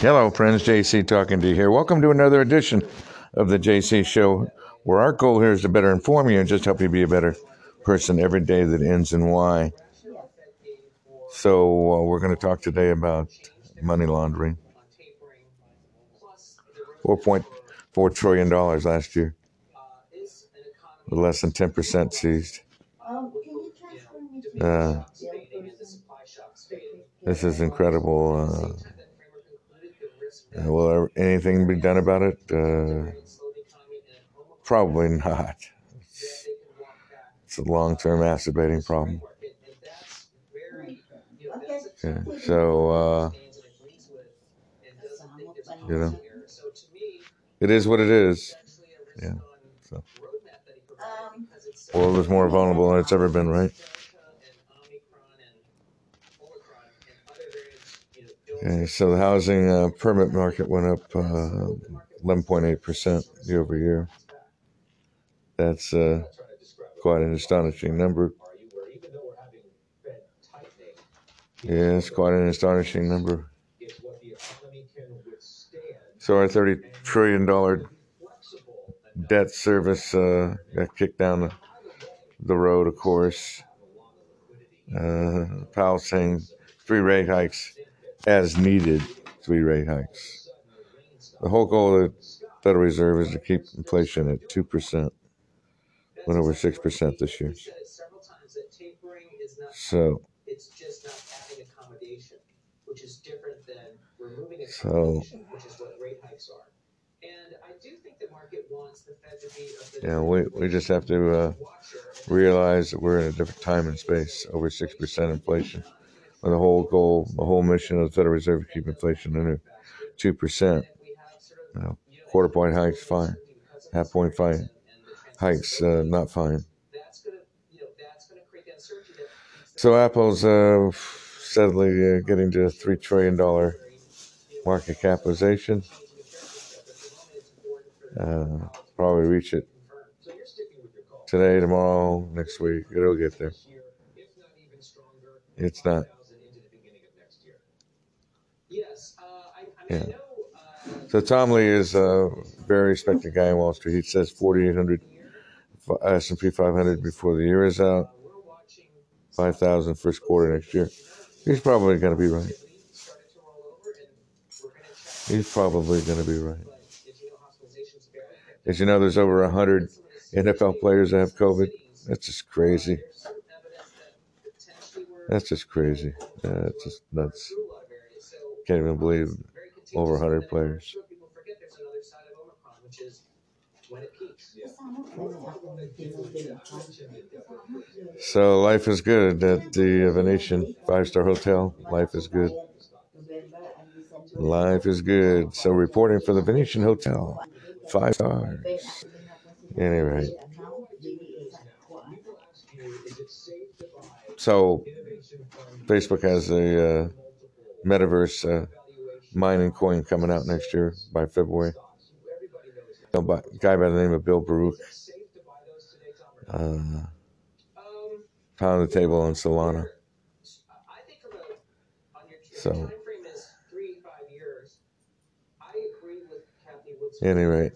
Hello, friends. JC talking to you here. Welcome to another edition of the JC Show, where our goal here is to better inform you and just help you be a better person every day that ends in Y. So, uh, we're going to talk today about money laundering. $4.4 trillion last year, less than 10% seized. Uh, this is incredible. Uh, uh, will anything be done about it? Uh, probably not. It's, it's a long term masturbating problem. Okay, so, uh, you know, it is what it is. Yeah. So, world is more vulnerable than it's ever been, right? Okay, so the housing uh, permit market went up uh, 11.8% year over year. That's uh, quite an astonishing number. Yeah, it's quite an astonishing number. So our $30 trillion debt service uh, got kicked down the, the road, of course. Uh, Powell saying three rate hikes as needed three rate hikes. The whole goal of the Federal Reserve is to keep inflation at 2%, went over 6% this year. So, so yeah, we, we just have to uh, realize that we're in a different time and space, over 6% inflation the whole goal, the whole mission of the Federal Reserve to keep inflation under two percent. You know, quarter point hikes fine, half point fine hikes uh, not fine. So Apple's uh, steadily uh, getting to a three trillion dollar market capitalization. Uh, probably reach it today, tomorrow, next week. It'll get there. It's not. Yeah. So Tom Lee is a very respected guy in Wall Street. He says 4,800 uh, S&P 500 before the year is out. 5,000 first quarter next year. He's probably going to be right. He's probably going to be right. As you know, there's over 100 NFL players that have COVID. That's just crazy. That's just crazy. That's just nuts. Can't even believe over 100 players. So life is good at the Venetian five star hotel. Life is good. Life is good. So reporting for the Venetian Hotel, five stars. Anyway, so Facebook has a uh, metaverse. Uh, mining coin coming out next year by February. A guy by the name of Bill Baruch. Uh, pound the table on Solana. So, any rate.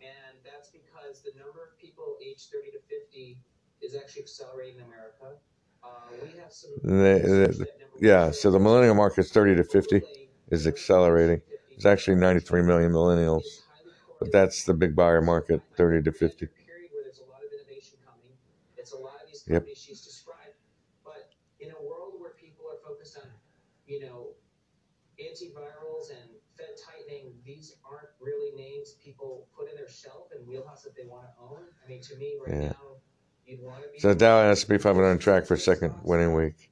And that's because the number of people aged 30 to 50 is actually accelerating in America. Uh, we have some. The, the, yeah, so the millennial market is 30 to 50 is accelerating. It's actually 93 million millennials, but that's the big buyer market, 30 to 50. Yep. But in a world where people are focused on, you know, antivirals and Fed tightening, these aren't really names people put in their shelf and wheelhouse that they want to own. I mean, to me, right yeah. now, you'd want to be. So Dow and S&P 500 on track for second winning week.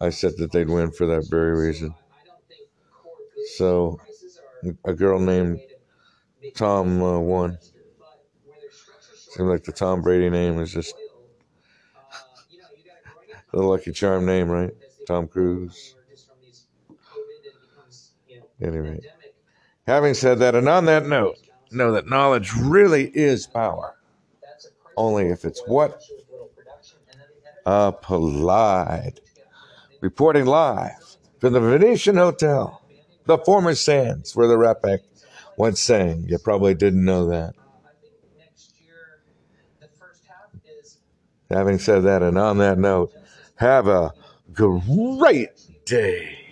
I said that they'd win for that very reason. So a girl named Tom uh, one. Seems like the Tom Brady name is just the Lucky Charm name, right? Tom Cruise. Anyway, having said that, and on that note, know that knowledge really is power. Only if it's what? Applied. Reporting live from the Venetian Hotel, the former Sands, where the Ratpack once sang. You probably didn't know that. Having said that, and on that note, have a great day.